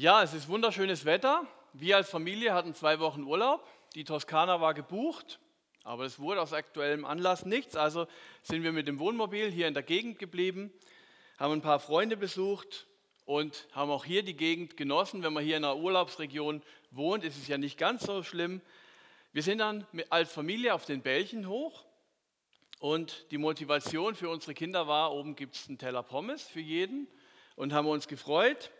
Ja, es ist wunderschönes Wetter. Wir als Familie hatten zwei Wochen Urlaub. Die Toskana war gebucht, aber es wurde aus aktuellem Anlass nichts. Also sind wir mit dem Wohnmobil hier in der Gegend geblieben, haben ein paar Freunde besucht und haben auch hier die Gegend genossen. Wenn man hier in einer Urlaubsregion wohnt, ist es ja nicht ganz so schlimm. Wir sind dann als Familie auf den Bällchen hoch und die Motivation für unsere Kinder war, oben gibt es einen Teller Pommes für jeden und haben uns gefreut.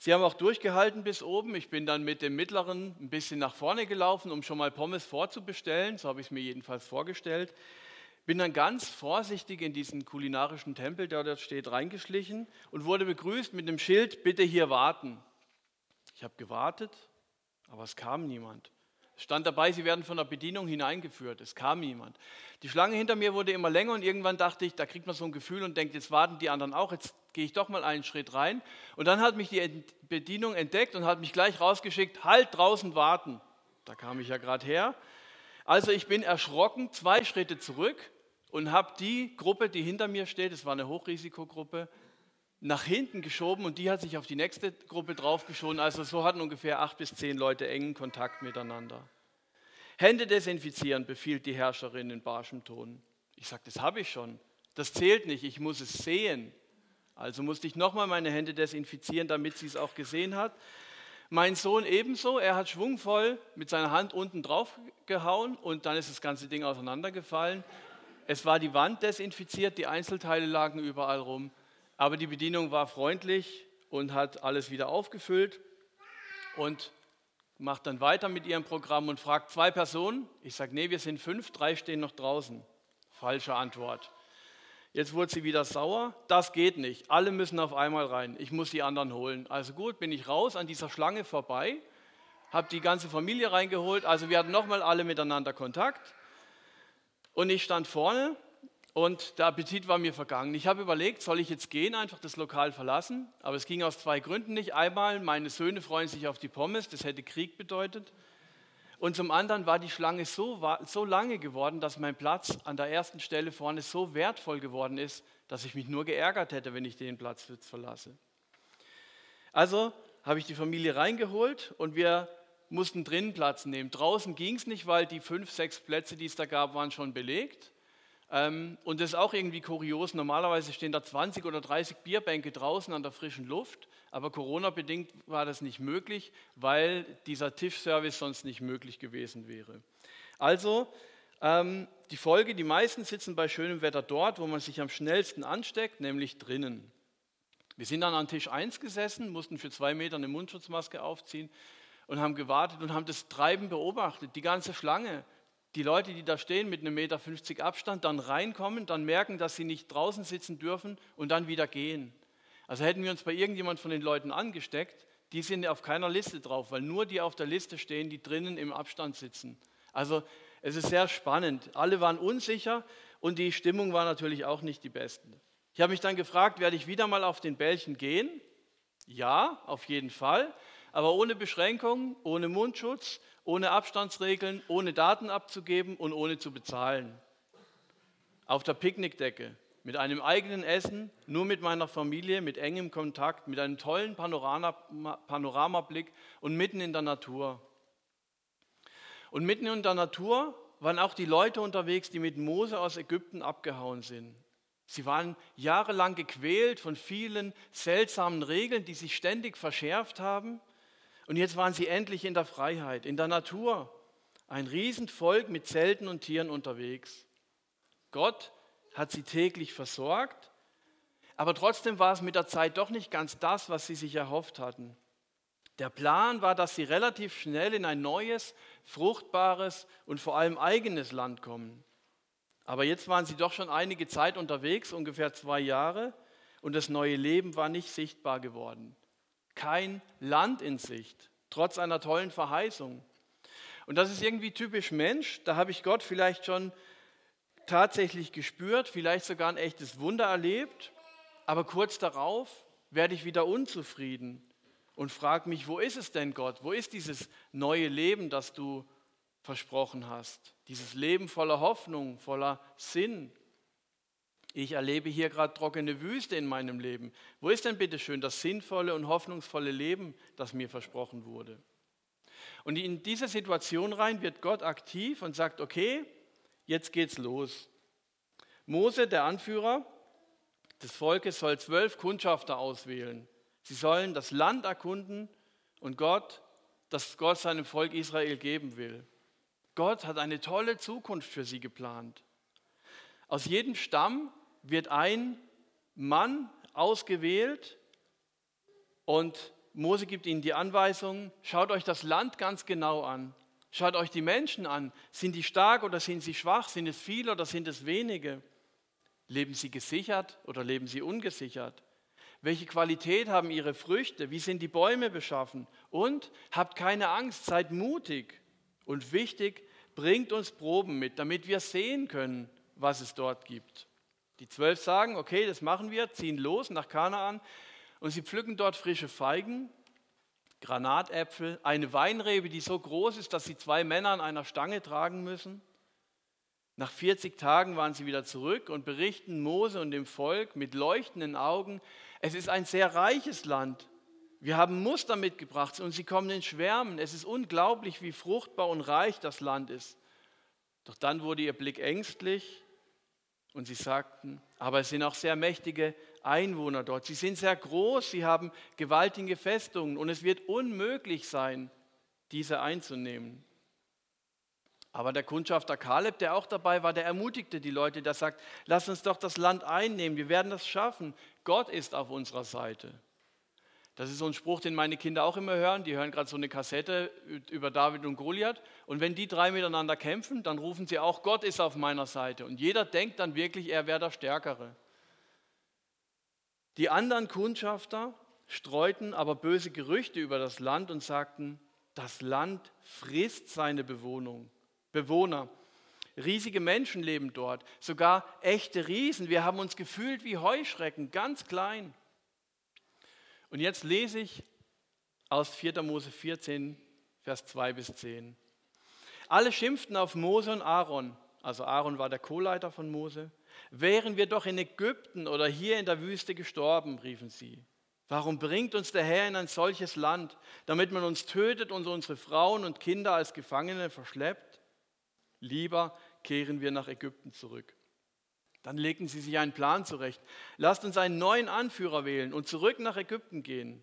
Sie haben auch durchgehalten bis oben. Ich bin dann mit dem Mittleren ein bisschen nach vorne gelaufen, um schon mal Pommes vorzubestellen. So habe ich es mir jedenfalls vorgestellt. Bin dann ganz vorsichtig in diesen kulinarischen Tempel, der dort steht, reingeschlichen und wurde begrüßt mit einem Schild, bitte hier warten. Ich habe gewartet, aber es kam niemand. Stand dabei, sie werden von der Bedienung hineingeführt. Es kam niemand. Die Schlange hinter mir wurde immer länger und irgendwann dachte ich, da kriegt man so ein Gefühl und denkt, jetzt warten die anderen auch, jetzt gehe ich doch mal einen Schritt rein. Und dann hat mich die Bedienung entdeckt und hat mich gleich rausgeschickt, halt draußen warten. Da kam ich ja gerade her. Also ich bin erschrocken, zwei Schritte zurück und habe die Gruppe, die hinter mir steht, es war eine Hochrisikogruppe, nach hinten geschoben und die hat sich auf die nächste Gruppe draufgeschoben. Also so hatten ungefähr acht bis zehn Leute engen Kontakt miteinander. Hände desinfizieren, befiehlt die Herrscherin in barschem Ton. Ich sage, das habe ich schon. Das zählt nicht, ich muss es sehen. Also musste ich nochmal meine Hände desinfizieren, damit sie es auch gesehen hat. Mein Sohn ebenso, er hat schwungvoll mit seiner Hand unten drauf gehauen und dann ist das ganze Ding auseinandergefallen. Es war die Wand desinfiziert, die Einzelteile lagen überall rum. Aber die Bedienung war freundlich und hat alles wieder aufgefüllt und macht dann weiter mit ihrem Programm und fragt zwei Personen. Ich sage, nee, wir sind fünf, drei stehen noch draußen. Falsche Antwort. Jetzt wurde sie wieder sauer. Das geht nicht. Alle müssen auf einmal rein. Ich muss die anderen holen. Also gut, bin ich raus an dieser Schlange vorbei, habe die ganze Familie reingeholt. Also wir hatten nochmal alle miteinander Kontakt. Und ich stand vorne und der Appetit war mir vergangen. Ich habe überlegt, soll ich jetzt gehen, einfach das Lokal verlassen? Aber es ging aus zwei Gründen nicht. Einmal, meine Söhne freuen sich auf die Pommes, das hätte Krieg bedeutet. Und zum anderen war die Schlange so, so lange geworden, dass mein Platz an der ersten Stelle vorne so wertvoll geworden ist, dass ich mich nur geärgert hätte, wenn ich den Platz jetzt verlasse. Also habe ich die Familie reingeholt und wir mussten drinnen Platz nehmen. Draußen ging es nicht, weil die fünf, sechs Plätze, die es da gab, waren schon belegt. Ähm, und das ist auch irgendwie kurios. Normalerweise stehen da 20 oder 30 Bierbänke draußen an der frischen Luft, aber Corona-bedingt war das nicht möglich, weil dieser Tischservice sonst nicht möglich gewesen wäre. Also ähm, die Folge, die meisten sitzen bei schönem Wetter dort, wo man sich am schnellsten ansteckt, nämlich drinnen. Wir sind dann an Tisch 1 gesessen, mussten für zwei Meter eine Mundschutzmaske aufziehen und haben gewartet und haben das Treiben beobachtet, die ganze Schlange die Leute, die da stehen mit einem Meter 50 Abstand, dann reinkommen, dann merken, dass sie nicht draußen sitzen dürfen und dann wieder gehen. Also hätten wir uns bei irgendjemand von den Leuten angesteckt, die sind auf keiner Liste drauf, weil nur die auf der Liste stehen, die drinnen im Abstand sitzen. Also es ist sehr spannend. Alle waren unsicher und die Stimmung war natürlich auch nicht die beste. Ich habe mich dann gefragt, werde ich wieder mal auf den Bällchen gehen? Ja, auf jeden Fall, aber ohne Beschränkung, ohne Mundschutz ohne Abstandsregeln, ohne Daten abzugeben und ohne zu bezahlen. Auf der Picknickdecke, mit einem eigenen Essen, nur mit meiner Familie, mit engem Kontakt, mit einem tollen Panorama, Panoramablick und mitten in der Natur. Und mitten in der Natur waren auch die Leute unterwegs, die mit Mose aus Ägypten abgehauen sind. Sie waren jahrelang gequält von vielen seltsamen Regeln, die sich ständig verschärft haben. Und jetzt waren sie endlich in der Freiheit, in der Natur. Ein Riesenvolk mit Zelten und Tieren unterwegs. Gott hat sie täglich versorgt, aber trotzdem war es mit der Zeit doch nicht ganz das, was sie sich erhofft hatten. Der Plan war, dass sie relativ schnell in ein neues, fruchtbares und vor allem eigenes Land kommen. Aber jetzt waren sie doch schon einige Zeit unterwegs, ungefähr zwei Jahre, und das neue Leben war nicht sichtbar geworden kein Land in Sicht, trotz einer tollen Verheißung. Und das ist irgendwie typisch Mensch. Da habe ich Gott vielleicht schon tatsächlich gespürt, vielleicht sogar ein echtes Wunder erlebt, aber kurz darauf werde ich wieder unzufrieden und frage mich, wo ist es denn Gott? Wo ist dieses neue Leben, das du versprochen hast? Dieses Leben voller Hoffnung, voller Sinn. Ich erlebe hier gerade trockene Wüste in meinem Leben. Wo ist denn bitte schön das sinnvolle und hoffnungsvolle Leben, das mir versprochen wurde? Und in diese Situation rein wird Gott aktiv und sagt, okay, jetzt geht's los. Mose, der Anführer des Volkes, soll zwölf Kundschafter auswählen. Sie sollen das Land erkunden und Gott, das Gott seinem Volk Israel geben will. Gott hat eine tolle Zukunft für sie geplant. Aus jedem Stamm wird ein Mann ausgewählt und Mose gibt ihnen die Anweisung, schaut euch das Land ganz genau an. Schaut euch die Menschen an. Sind die stark oder sind sie schwach? Sind es viele oder sind es wenige? Leben sie gesichert oder leben sie ungesichert? Welche Qualität haben ihre Früchte? Wie sind die Bäume beschaffen? Und habt keine Angst, seid mutig. Und wichtig, bringt uns Proben mit, damit wir sehen können, was es dort gibt. Die zwölf sagen, okay, das machen wir, ziehen los nach Kanaan und sie pflücken dort frische Feigen, Granatäpfel, eine Weinrebe, die so groß ist, dass sie zwei Männer an einer Stange tragen müssen. Nach 40 Tagen waren sie wieder zurück und berichten Mose und dem Volk mit leuchtenden Augen, es ist ein sehr reiches Land. Wir haben Muster mitgebracht und sie kommen in Schwärmen. Es ist unglaublich, wie fruchtbar und reich das Land ist. Doch dann wurde ihr Blick ängstlich und sie sagten, aber es sind auch sehr mächtige Einwohner dort. Sie sind sehr groß, sie haben gewaltige Festungen und es wird unmöglich sein, diese einzunehmen. Aber der Kundschafter Kaleb, der auch dabei war, der ermutigte die Leute, der sagt, lass uns doch das Land einnehmen, wir werden das schaffen. Gott ist auf unserer Seite. Das ist so ein Spruch, den meine Kinder auch immer hören. Die hören gerade so eine Kassette über David und Goliath. Und wenn die drei miteinander kämpfen, dann rufen sie auch, Gott ist auf meiner Seite. Und jeder denkt dann wirklich, er wäre der Stärkere. Die anderen Kundschafter streuten aber böse Gerüchte über das Land und sagten, das Land frisst seine Bewohnung, Bewohner. Riesige Menschen leben dort, sogar echte Riesen. Wir haben uns gefühlt wie Heuschrecken, ganz klein. Und jetzt lese ich aus 4. Mose 14, Vers 2 bis 10. Alle schimpften auf Mose und Aaron, also Aaron war der Co-Leiter von Mose. Wären wir doch in Ägypten oder hier in der Wüste gestorben, riefen sie. Warum bringt uns der Herr in ein solches Land, damit man uns tötet und unsere Frauen und Kinder als Gefangene verschleppt? Lieber kehren wir nach Ägypten zurück. Dann legten sie sich einen Plan zurecht. Lasst uns einen neuen Anführer wählen und zurück nach Ägypten gehen.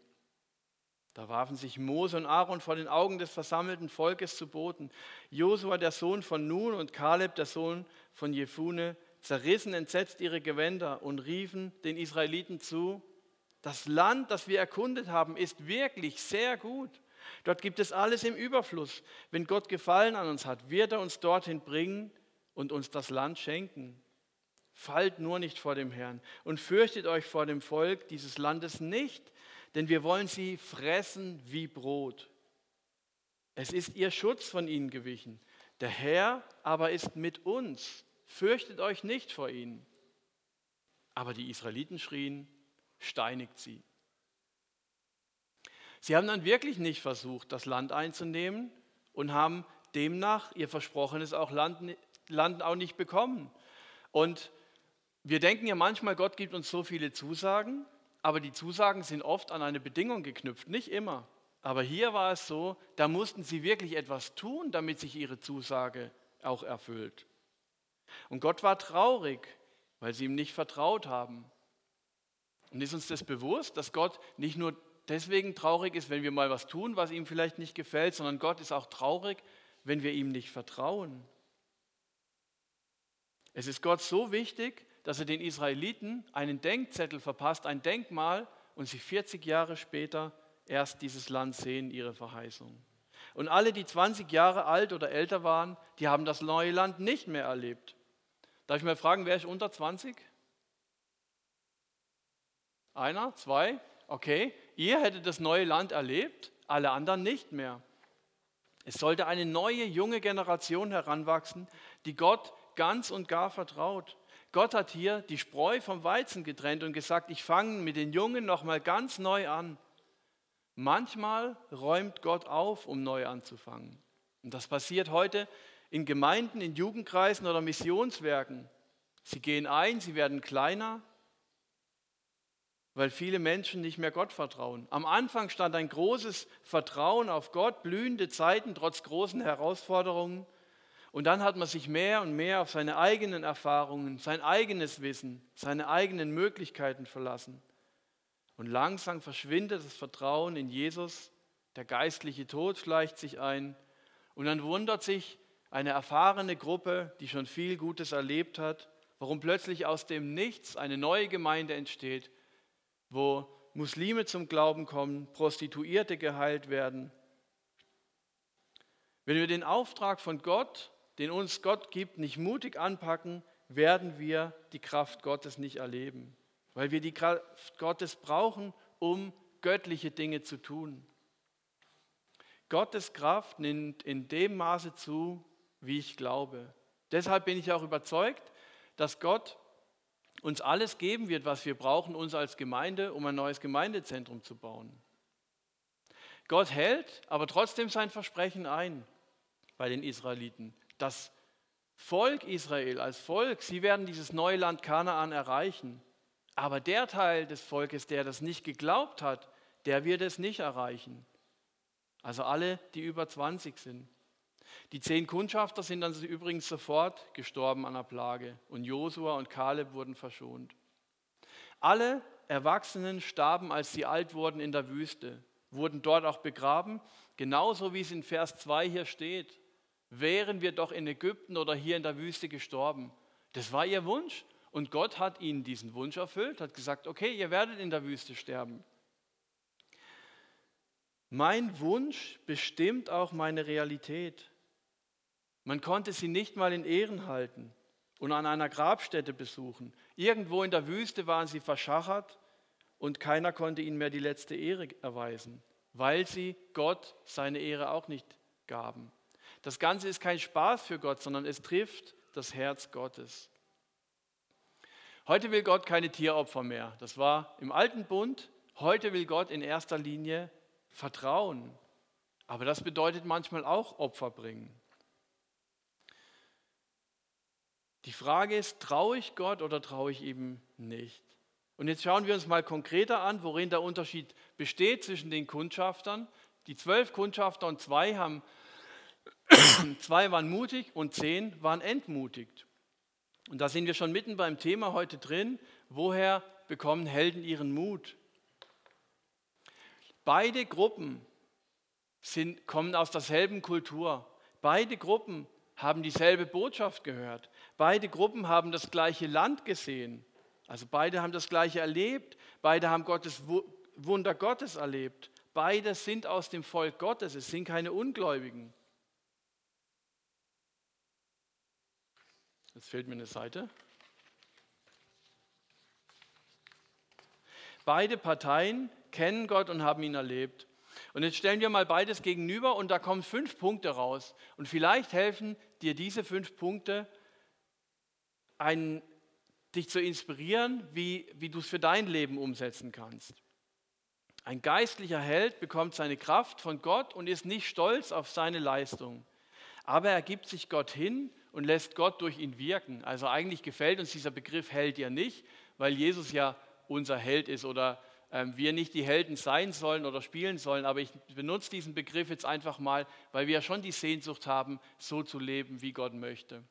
Da warfen sich Mose und Aaron vor den Augen des versammelten Volkes zu Boden. Josua, der Sohn von Nun, und Kaleb, der Sohn von Jefune, zerrissen entsetzt ihre Gewänder und riefen den Israeliten zu, das Land, das wir erkundet haben, ist wirklich sehr gut. Dort gibt es alles im Überfluss. Wenn Gott Gefallen an uns hat, wird er uns dorthin bringen und uns das Land schenken. Fallt nur nicht vor dem Herrn und fürchtet euch vor dem Volk dieses Landes nicht, denn wir wollen sie fressen wie Brot. Es ist ihr Schutz von ihnen gewichen. Der Herr aber ist mit uns. Fürchtet euch nicht vor ihnen. Aber die Israeliten schrien, steinigt sie. Sie haben dann wirklich nicht versucht, das Land einzunehmen und haben demnach ihr versprochenes auch Land, Land auch nicht bekommen. Und wir denken ja manchmal, Gott gibt uns so viele Zusagen, aber die Zusagen sind oft an eine Bedingung geknüpft, nicht immer. Aber hier war es so, da mussten sie wirklich etwas tun, damit sich ihre Zusage auch erfüllt. Und Gott war traurig, weil sie ihm nicht vertraut haben. Und ist uns das bewusst, dass Gott nicht nur deswegen traurig ist, wenn wir mal was tun, was ihm vielleicht nicht gefällt, sondern Gott ist auch traurig, wenn wir ihm nicht vertrauen. Es ist Gott so wichtig, dass er den Israeliten einen Denkzettel verpasst, ein Denkmal, und sie 40 Jahre später erst dieses Land sehen, ihre Verheißung. Und alle, die 20 Jahre alt oder älter waren, die haben das neue Land nicht mehr erlebt. Darf ich mal fragen, wer ist unter 20? Einer? Zwei? Okay. Ihr hättet das neue Land erlebt, alle anderen nicht mehr. Es sollte eine neue, junge Generation heranwachsen, die Gott ganz und gar vertraut. Gott hat hier die Spreu vom Weizen getrennt und gesagt, ich fange mit den Jungen nochmal ganz neu an. Manchmal räumt Gott auf, um neu anzufangen. Und das passiert heute in Gemeinden, in Jugendkreisen oder Missionswerken. Sie gehen ein, sie werden kleiner, weil viele Menschen nicht mehr Gott vertrauen. Am Anfang stand ein großes Vertrauen auf Gott, blühende Zeiten trotz großen Herausforderungen. Und dann hat man sich mehr und mehr auf seine eigenen Erfahrungen, sein eigenes Wissen, seine eigenen Möglichkeiten verlassen. Und langsam verschwindet das Vertrauen in Jesus, der geistliche Tod schleicht sich ein. Und dann wundert sich eine erfahrene Gruppe, die schon viel Gutes erlebt hat, warum plötzlich aus dem Nichts eine neue Gemeinde entsteht, wo Muslime zum Glauben kommen, Prostituierte geheilt werden. Wenn wir den Auftrag von Gott, den uns Gott gibt, nicht mutig anpacken, werden wir die Kraft Gottes nicht erleben, weil wir die Kraft Gottes brauchen, um göttliche Dinge zu tun. Gottes Kraft nimmt in dem Maße zu, wie ich glaube. Deshalb bin ich auch überzeugt, dass Gott uns alles geben wird, was wir brauchen, uns als Gemeinde, um ein neues Gemeindezentrum zu bauen. Gott hält aber trotzdem sein Versprechen ein bei den Israeliten. Das Volk Israel als Volk, sie werden dieses neue Land Kanaan erreichen. Aber der Teil des Volkes, der das nicht geglaubt hat, der wird es nicht erreichen. Also alle, die über 20 sind. Die zehn Kundschafter sind dann übrigens sofort gestorben an der Plage und Josua und Kaleb wurden verschont. Alle Erwachsenen starben, als sie alt wurden in der Wüste, wurden dort auch begraben, genauso wie es in Vers 2 hier steht. Wären wir doch in Ägypten oder hier in der Wüste gestorben. Das war ihr Wunsch und Gott hat ihnen diesen Wunsch erfüllt, hat gesagt, okay, ihr werdet in der Wüste sterben. Mein Wunsch bestimmt auch meine Realität. Man konnte sie nicht mal in Ehren halten und an einer Grabstätte besuchen. Irgendwo in der Wüste waren sie verschachert und keiner konnte ihnen mehr die letzte Ehre erweisen, weil sie Gott seine Ehre auch nicht gaben. Das Ganze ist kein Spaß für Gott, sondern es trifft das Herz Gottes. Heute will Gott keine Tieropfer mehr. Das war im alten Bund. Heute will Gott in erster Linie Vertrauen. Aber das bedeutet manchmal auch Opfer bringen. Die Frage ist, traue ich Gott oder traue ich ihm nicht? Und jetzt schauen wir uns mal konkreter an, worin der Unterschied besteht zwischen den Kundschaftern. Die zwölf Kundschafter und zwei haben, zwei waren mutig und zehn waren entmutigt. Und da sind wir schon mitten beim Thema heute drin. Woher bekommen Helden ihren Mut? Beide Gruppen sind, kommen aus derselben Kultur. Beide Gruppen haben dieselbe Botschaft gehört. Beide Gruppen haben das gleiche Land gesehen. Also beide haben das gleiche erlebt. Beide haben Gottes Wunder Gottes erlebt. Beide sind aus dem Volk Gottes. Es sind keine Ungläubigen. Jetzt fehlt mir eine Seite. Beide Parteien kennen Gott und haben ihn erlebt. Und jetzt stellen wir mal beides gegenüber und da kommen fünf Punkte raus. Und vielleicht helfen dir diese fünf Punkte, einen, dich zu inspirieren, wie, wie du es für dein Leben umsetzen kannst. Ein geistlicher Held bekommt seine Kraft von Gott und ist nicht stolz auf seine Leistung. Aber er gibt sich Gott hin und lässt Gott durch ihn wirken. Also eigentlich gefällt uns dieser Begriff Held ja nicht, weil Jesus ja unser Held ist oder ähm, wir nicht die Helden sein sollen oder spielen sollen, aber ich benutze diesen Begriff jetzt einfach mal, weil wir ja schon die Sehnsucht haben, so zu leben, wie Gott möchte.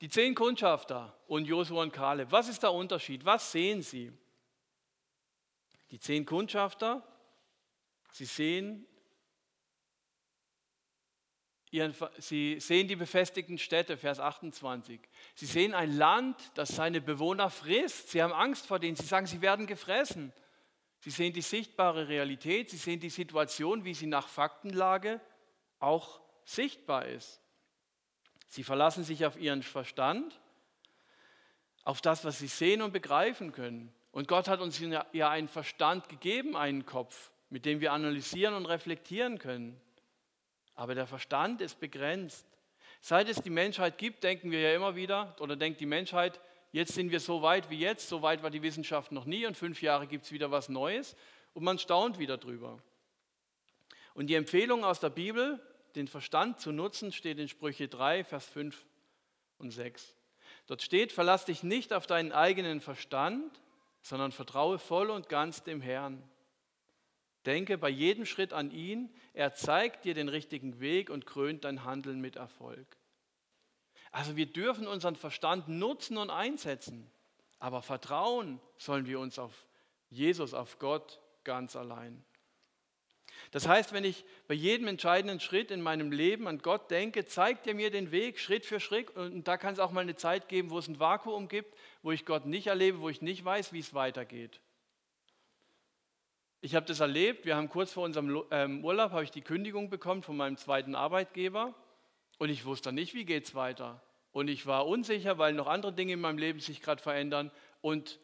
Die zehn Kundschafter und Josua und Kaleb, was ist der Unterschied? Was sehen sie? Die zehn Kundschafter, sie sehen Ihren, sie sehen die befestigten Städte, Vers 28. Sie sehen ein Land, das seine Bewohner frisst. Sie haben Angst vor denen. Sie sagen, sie werden gefressen. Sie sehen die sichtbare Realität. Sie sehen die Situation, wie sie nach Faktenlage auch sichtbar ist. Sie verlassen sich auf ihren Verstand, auf das, was sie sehen und begreifen können. Und Gott hat uns ja einen Verstand gegeben, einen Kopf, mit dem wir analysieren und reflektieren können. Aber der Verstand ist begrenzt. Seit es die Menschheit gibt, denken wir ja immer wieder, oder denkt die Menschheit, jetzt sind wir so weit wie jetzt, so weit war die Wissenschaft noch nie und fünf Jahre gibt es wieder was Neues und man staunt wieder drüber. Und die Empfehlung aus der Bibel, den Verstand zu nutzen, steht in Sprüche 3, Vers 5 und 6. Dort steht, verlass dich nicht auf deinen eigenen Verstand, sondern vertraue voll und ganz dem Herrn. Denke bei jedem Schritt an ihn, er zeigt dir den richtigen Weg und krönt dein Handeln mit Erfolg. Also wir dürfen unseren Verstand nutzen und einsetzen, aber vertrauen sollen wir uns auf Jesus, auf Gott ganz allein. Das heißt, wenn ich bei jedem entscheidenden Schritt in meinem Leben an Gott denke, zeigt er mir den Weg Schritt für Schritt. Und da kann es auch mal eine Zeit geben, wo es ein Vakuum gibt, wo ich Gott nicht erlebe, wo ich nicht weiß, wie es weitergeht. Ich habe das erlebt. Wir haben kurz vor unserem ähm, Urlaub habe ich die Kündigung bekommen von meinem zweiten Arbeitgeber und ich wusste nicht, wie geht es weiter. Und ich war unsicher, weil noch andere Dinge in meinem Leben sich gerade verändern. Und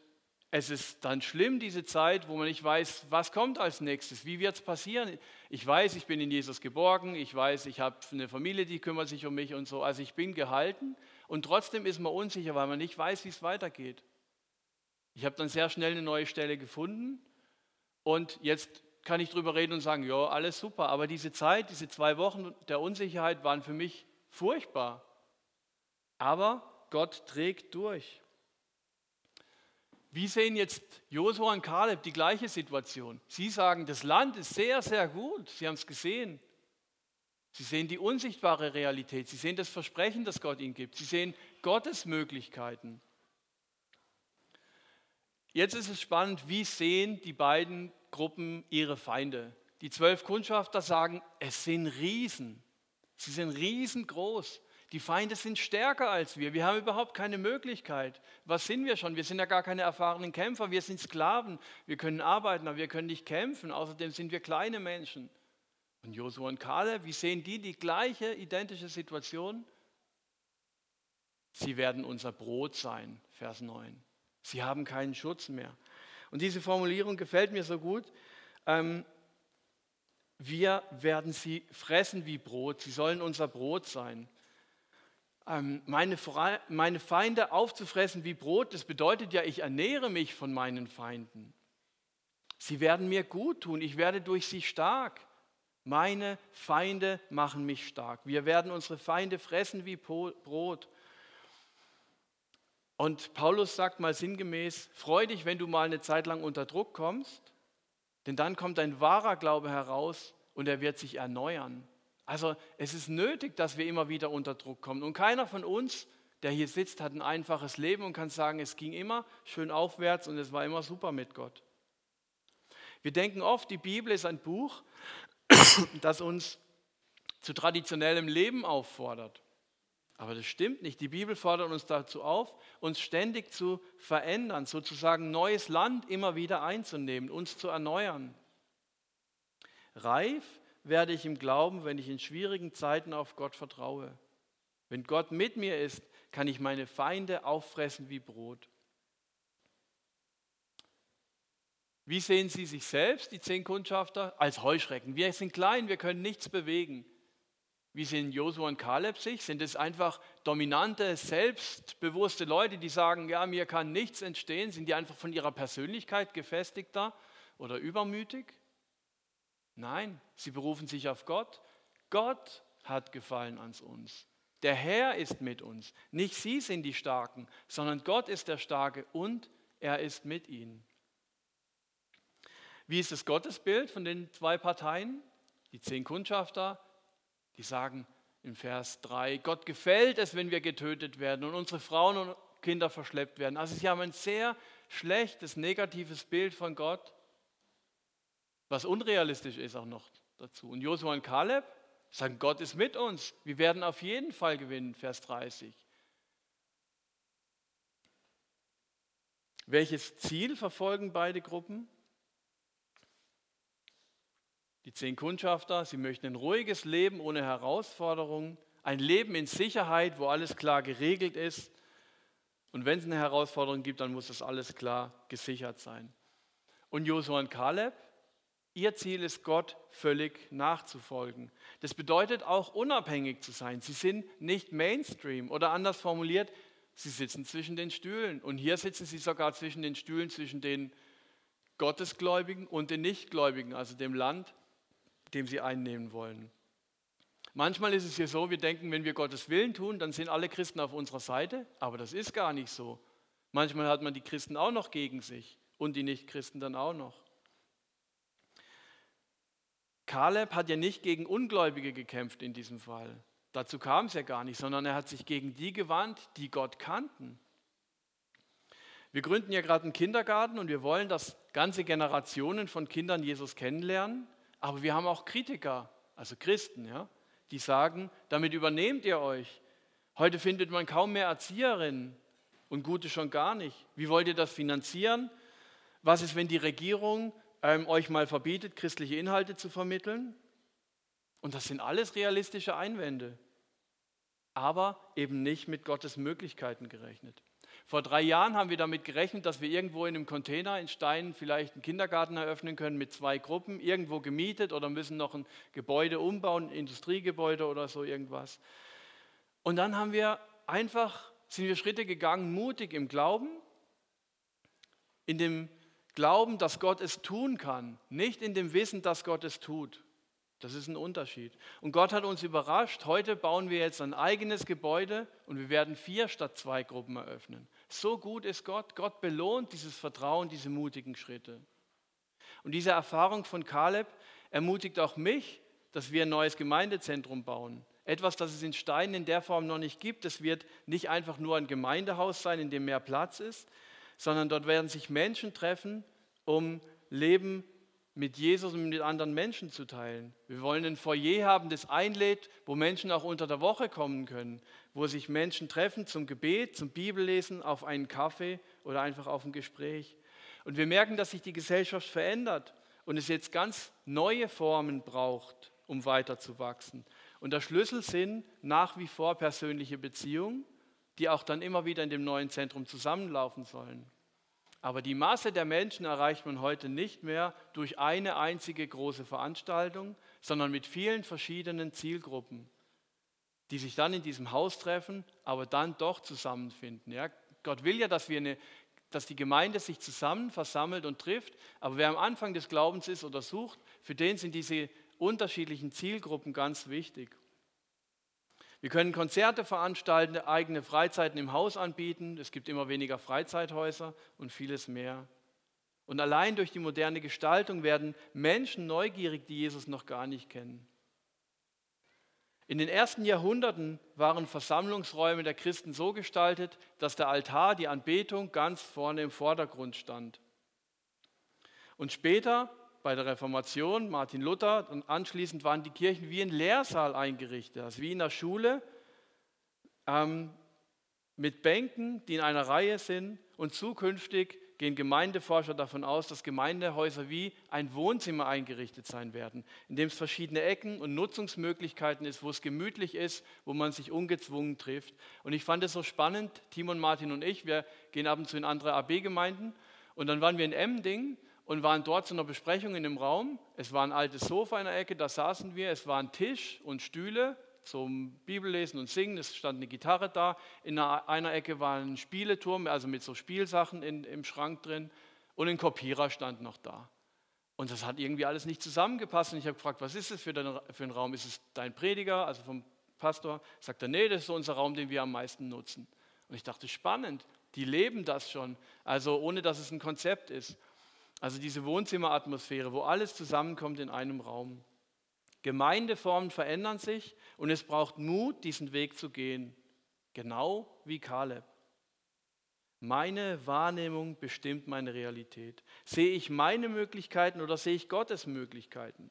es ist dann schlimm, diese Zeit, wo man nicht weiß, was kommt als nächstes, wie wird es passieren. Ich weiß, ich bin in Jesus geborgen, ich weiß, ich habe eine Familie, die kümmert sich um mich und so. Also ich bin gehalten und trotzdem ist man unsicher, weil man nicht weiß, wie es weitergeht. Ich habe dann sehr schnell eine neue Stelle gefunden und jetzt kann ich darüber reden und sagen, ja, alles super. Aber diese Zeit, diese zwei Wochen der Unsicherheit waren für mich furchtbar. Aber Gott trägt durch. Wie sehen jetzt Josua und Kaleb die gleiche Situation? Sie sagen, das Land ist sehr, sehr gut. Sie haben es gesehen. Sie sehen die unsichtbare Realität. Sie sehen das Versprechen, das Gott ihnen gibt. Sie sehen Gottes Möglichkeiten. Jetzt ist es spannend, wie sehen die beiden Gruppen ihre Feinde? Die zwölf Kundschafter sagen, es sind Riesen. Sie sind riesengroß. Die Feinde sind stärker als wir. Wir haben überhaupt keine Möglichkeit. Was sind wir schon? Wir sind ja gar keine erfahrenen Kämpfer. Wir sind Sklaven. Wir können arbeiten, aber wir können nicht kämpfen. Außerdem sind wir kleine Menschen. Und Josua und Kaleb, wie sehen die die gleiche, identische Situation? Sie werden unser Brot sein, Vers 9. Sie haben keinen Schutz mehr. Und diese Formulierung gefällt mir so gut. Ähm, wir werden sie fressen wie Brot. Sie sollen unser Brot sein. Ähm, meine, meine Feinde aufzufressen wie Brot, das bedeutet ja, ich ernähre mich von meinen Feinden. Sie werden mir gut tun, ich werde durch sie stark. Meine Feinde machen mich stark. Wir werden unsere Feinde fressen wie Brot. Und Paulus sagt mal sinngemäß, freu dich, wenn du mal eine Zeit lang unter Druck kommst, denn dann kommt ein wahrer Glaube heraus und er wird sich erneuern. Also es ist nötig, dass wir immer wieder unter Druck kommen. Und keiner von uns, der hier sitzt, hat ein einfaches Leben und kann sagen, es ging immer schön aufwärts und es war immer super mit Gott. Wir denken oft, die Bibel ist ein Buch, das uns zu traditionellem Leben auffordert. Aber das stimmt nicht. Die Bibel fordert uns dazu auf, uns ständig zu verändern, sozusagen neues Land immer wieder einzunehmen, uns zu erneuern. Reif werde ich im Glauben, wenn ich in schwierigen Zeiten auf Gott vertraue. Wenn Gott mit mir ist, kann ich meine Feinde auffressen wie Brot. Wie sehen Sie sich selbst, die zehn Kundschafter? Als Heuschrecken. Wir sind klein, wir können nichts bewegen. Wie sehen Josua und Kaleb sich? Sind es einfach dominante, selbstbewusste Leute, die sagen, ja, mir kann nichts entstehen? Sind die einfach von ihrer Persönlichkeit gefestigter oder übermütig? Nein, sie berufen sich auf Gott. Gott hat Gefallen an uns. Der Herr ist mit uns. Nicht sie sind die Starken, sondern Gott ist der Starke und er ist mit ihnen. Wie ist das Gottesbild von den zwei Parteien? Die zehn Kundschafter, die sagen im Vers 3, Gott gefällt es, wenn wir getötet werden und unsere Frauen und Kinder verschleppt werden. Also sie haben ein sehr schlechtes, negatives Bild von Gott was unrealistisch ist auch noch dazu. Und Josua und Kaleb sagen, Gott ist mit uns. Wir werden auf jeden Fall gewinnen, Vers 30. Welches Ziel verfolgen beide Gruppen? Die zehn Kundschafter, sie möchten ein ruhiges Leben ohne Herausforderungen, ein Leben in Sicherheit, wo alles klar geregelt ist. Und wenn es eine Herausforderung gibt, dann muss das alles klar gesichert sein. Und Josua und Kaleb, Ihr Ziel ist, Gott völlig nachzufolgen. Das bedeutet auch unabhängig zu sein. Sie sind nicht Mainstream oder anders formuliert, sie sitzen zwischen den Stühlen. Und hier sitzen sie sogar zwischen den Stühlen, zwischen den Gottesgläubigen und den Nichtgläubigen, also dem Land, dem sie einnehmen wollen. Manchmal ist es hier so, wir denken, wenn wir Gottes Willen tun, dann sind alle Christen auf unserer Seite, aber das ist gar nicht so. Manchmal hat man die Christen auch noch gegen sich und die Nichtchristen dann auch noch. Kaleb hat ja nicht gegen Ungläubige gekämpft in diesem Fall. Dazu kam es ja gar nicht, sondern er hat sich gegen die gewandt, die Gott kannten. Wir gründen ja gerade einen Kindergarten und wir wollen, dass ganze Generationen von Kindern Jesus kennenlernen, aber wir haben auch Kritiker, also Christen, ja, die sagen, damit übernehmt ihr euch. Heute findet man kaum mehr Erzieherinnen und gute schon gar nicht. Wie wollt ihr das finanzieren? Was ist, wenn die Regierung ähm, euch mal verbietet, christliche Inhalte zu vermitteln? Und das sind alles realistische Einwände, aber eben nicht mit Gottes Möglichkeiten gerechnet. Vor drei Jahren haben wir damit gerechnet, dass wir irgendwo in einem Container in Stein vielleicht einen Kindergarten eröffnen können mit zwei Gruppen, irgendwo gemietet oder müssen noch ein Gebäude umbauen, ein Industriegebäude oder so irgendwas. Und dann haben wir einfach, sind wir Schritte gegangen, mutig im Glauben, in dem Glauben, dass Gott es tun kann, nicht in dem Wissen, dass Gott es tut. Das ist ein Unterschied. Und Gott hat uns überrascht. Heute bauen wir jetzt ein eigenes Gebäude und wir werden vier statt zwei Gruppen eröffnen. So gut ist Gott. Gott belohnt dieses Vertrauen, diese mutigen Schritte. Und diese Erfahrung von Kaleb ermutigt auch mich, dass wir ein neues Gemeindezentrum bauen. Etwas, das es in Steinen in der Form noch nicht gibt. Es wird nicht einfach nur ein Gemeindehaus sein, in dem mehr Platz ist, sondern dort werden sich Menschen treffen, um Leben mit Jesus und mit anderen Menschen zu teilen. Wir wollen ein Foyer haben, das einlädt, wo Menschen auch unter der Woche kommen können, wo sich Menschen treffen zum Gebet, zum Bibellesen, auf einen Kaffee oder einfach auf ein Gespräch. Und wir merken, dass sich die Gesellschaft verändert und es jetzt ganz neue Formen braucht, um weiterzuwachsen. Und der Schlüssel sind nach wie vor persönliche Beziehungen, die auch dann immer wieder in dem neuen Zentrum zusammenlaufen sollen. Aber die Masse der Menschen erreicht man heute nicht mehr durch eine einzige große Veranstaltung, sondern mit vielen verschiedenen Zielgruppen, die sich dann in diesem Haus treffen, aber dann doch zusammenfinden. Ja, Gott will ja, dass, wir eine, dass die Gemeinde sich zusammen versammelt und trifft, aber wer am Anfang des Glaubens ist oder sucht, für den sind diese unterschiedlichen Zielgruppen ganz wichtig. Wir können Konzerte veranstalten, eigene Freizeiten im Haus anbieten. Es gibt immer weniger Freizeithäuser und vieles mehr. Und allein durch die moderne Gestaltung werden Menschen neugierig, die Jesus noch gar nicht kennen. In den ersten Jahrhunderten waren Versammlungsräume der Christen so gestaltet, dass der Altar, die Anbetung ganz vorne im Vordergrund stand. Und später bei der Reformation, Martin Luther, und anschließend waren die Kirchen wie ein Lehrsaal eingerichtet, also wie in der Schule, ähm, mit Bänken, die in einer Reihe sind. Und zukünftig gehen Gemeindeforscher davon aus, dass Gemeindehäuser wie ein Wohnzimmer eingerichtet sein werden, in dem es verschiedene Ecken und Nutzungsmöglichkeiten ist, wo es gemütlich ist, wo man sich ungezwungen trifft. Und ich fand es so spannend, Timon, Martin und ich, wir gehen ab und zu in andere AB-Gemeinden und dann waren wir in Emding und waren dort zu einer Besprechung in einem Raum. Es war ein altes Sofa in der Ecke, da saßen wir. Es war ein Tisch und Stühle zum Bibellesen und Singen. Es stand eine Gitarre da. In einer Ecke war ein Spieleturm, also mit so Spielsachen in, im Schrank drin. Und ein Kopierer stand noch da. Und das hat irgendwie alles nicht zusammengepasst. Und ich habe gefragt, was ist das für, dein, für ein Raum? Ist es dein Prediger, also vom Pastor? Sagt er, nee, das ist so unser Raum, den wir am meisten nutzen. Und ich dachte, spannend, die leben das schon, also ohne dass es ein Konzept ist. Also diese Wohnzimmeratmosphäre, wo alles zusammenkommt in einem Raum. Gemeindeformen verändern sich und es braucht Mut, diesen Weg zu gehen, genau wie Kaleb. Meine Wahrnehmung bestimmt meine Realität. Sehe ich meine Möglichkeiten oder sehe ich Gottes Möglichkeiten?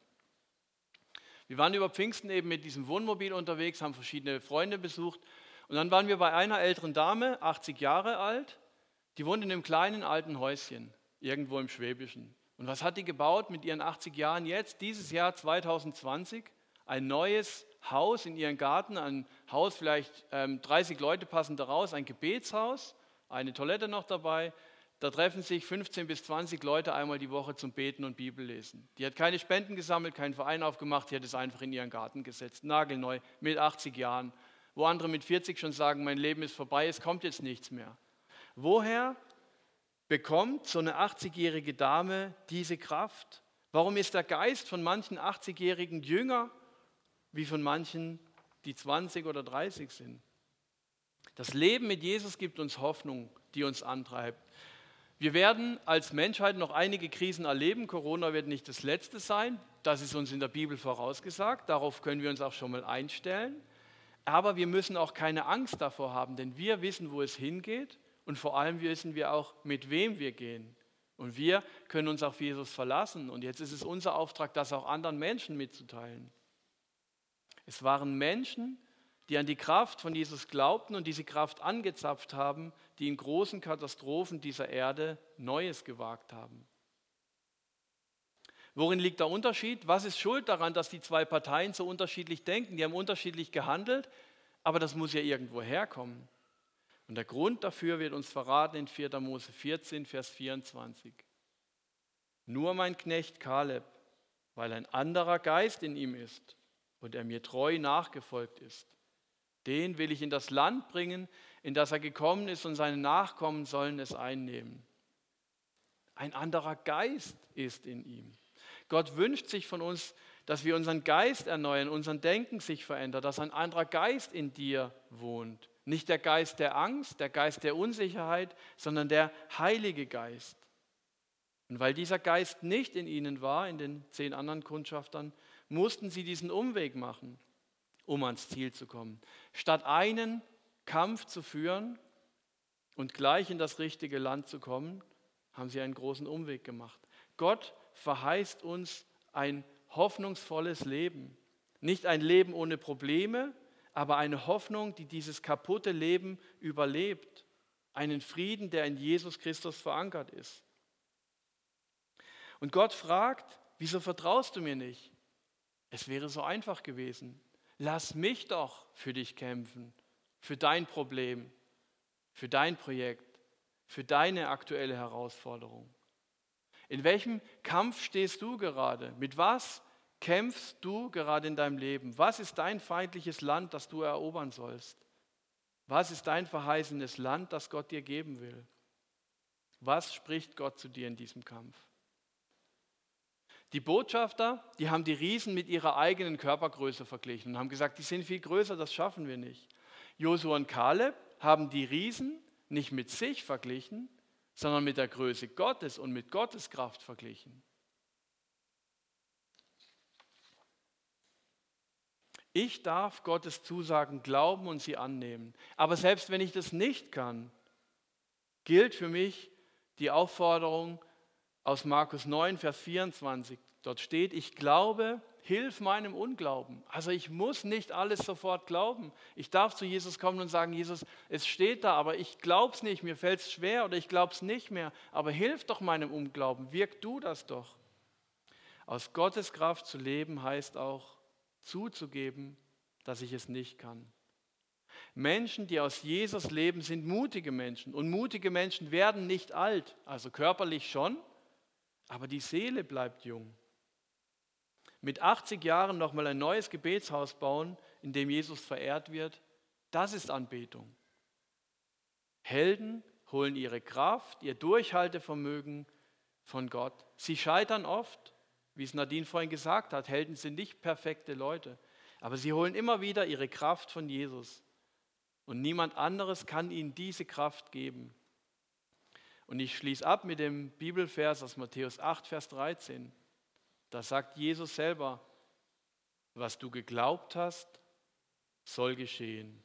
Wir waren über Pfingsten eben mit diesem Wohnmobil unterwegs, haben verschiedene Freunde besucht und dann waren wir bei einer älteren Dame, 80 Jahre alt, die wohnt in einem kleinen alten Häuschen irgendwo im Schwäbischen. Und was hat die gebaut mit ihren 80 Jahren jetzt, dieses Jahr 2020? Ein neues Haus in ihren Garten, ein Haus, vielleicht ähm, 30 Leute passen daraus, ein Gebetshaus, eine Toilette noch dabei. Da treffen sich 15 bis 20 Leute einmal die Woche zum Beten und Bibellesen. Die hat keine Spenden gesammelt, keinen Verein aufgemacht, die hat es einfach in ihren Garten gesetzt, nagelneu, mit 80 Jahren. Wo andere mit 40 schon sagen, mein Leben ist vorbei, es kommt jetzt nichts mehr. Woher bekommt so eine 80-jährige Dame diese Kraft? Warum ist der Geist von manchen 80-jährigen jünger wie von manchen, die 20 oder 30 sind. Das Leben mit Jesus gibt uns Hoffnung, die uns antreibt. Wir werden als Menschheit noch einige Krisen erleben. Corona wird nicht das letzte sein. Das ist uns in der Bibel vorausgesagt. Darauf können wir uns auch schon mal einstellen. Aber wir müssen auch keine Angst davor haben, denn wir wissen, wo es hingeht und vor allem wissen wir auch, mit wem wir gehen. Und wir können uns auf Jesus verlassen. Und jetzt ist es unser Auftrag, das auch anderen Menschen mitzuteilen. Es waren Menschen, die an die Kraft von Jesus glaubten und diese Kraft angezapft haben, die in großen Katastrophen dieser Erde Neues gewagt haben. Worin liegt der Unterschied? Was ist schuld daran, dass die zwei Parteien so unterschiedlich denken? Die haben unterschiedlich gehandelt, aber das muss ja irgendwo herkommen. Und der Grund dafür wird uns verraten in 4. Mose 14, Vers 24. Nur mein Knecht Kaleb, weil ein anderer Geist in ihm ist und er mir treu nachgefolgt ist, den will ich in das Land bringen, in das er gekommen ist, und seine Nachkommen sollen es einnehmen. Ein anderer Geist ist in ihm. Gott wünscht sich von uns, dass wir unseren Geist erneuern, unseren Denken sich verändert, dass ein anderer Geist in dir wohnt. Nicht der Geist der Angst, der Geist der Unsicherheit, sondern der Heilige Geist. Und weil dieser Geist nicht in ihnen war, in den zehn anderen Kundschaftern, mussten sie diesen Umweg machen, um ans Ziel zu kommen. Statt einen Kampf zu führen und gleich in das richtige Land zu kommen, haben sie einen großen Umweg gemacht. Gott verheißt uns ein hoffnungsvolles Leben. Nicht ein Leben ohne Probleme, aber eine Hoffnung, die dieses kaputte Leben überlebt. Einen Frieden, der in Jesus Christus verankert ist. Und Gott fragt, wieso vertraust du mir nicht? Es wäre so einfach gewesen. Lass mich doch für dich kämpfen, für dein Problem, für dein Projekt, für deine aktuelle Herausforderung. In welchem Kampf stehst du gerade? Mit was kämpfst du gerade in deinem Leben? Was ist dein feindliches Land, das du erobern sollst? Was ist dein verheißenes Land, das Gott dir geben will? Was spricht Gott zu dir in diesem Kampf? Die Botschafter, die haben die Riesen mit ihrer eigenen Körpergröße verglichen und haben gesagt, die sind viel größer, das schaffen wir nicht. Josua und Kaleb haben die Riesen nicht mit sich verglichen, sondern mit der Größe Gottes und mit Gottes Kraft verglichen. Ich darf Gottes Zusagen glauben und sie annehmen. Aber selbst wenn ich das nicht kann, gilt für mich die Aufforderung aus Markus 9, Vers 24. Dort steht, ich glaube, hilf meinem Unglauben. Also ich muss nicht alles sofort glauben. Ich darf zu Jesus kommen und sagen, Jesus, es steht da, aber ich glaube es nicht, mir fällt es schwer oder ich glaube es nicht mehr. Aber hilf doch meinem Unglauben, wirk du das doch. Aus Gottes Kraft zu leben heißt auch, zuzugeben, dass ich es nicht kann. Menschen, die aus Jesus leben, sind mutige Menschen. Und mutige Menschen werden nicht alt, also körperlich schon, aber die Seele bleibt jung. Mit 80 Jahren nochmal ein neues Gebetshaus bauen, in dem Jesus verehrt wird, das ist Anbetung. Helden holen ihre Kraft, ihr Durchhaltevermögen von Gott. Sie scheitern oft, wie es Nadine vorhin gesagt hat, Helden sind nicht perfekte Leute, aber sie holen immer wieder ihre Kraft von Jesus. Und niemand anderes kann ihnen diese Kraft geben. Und ich schließe ab mit dem Bibelvers aus Matthäus 8, Vers 13. Da sagt Jesus selber, was du geglaubt hast, soll geschehen.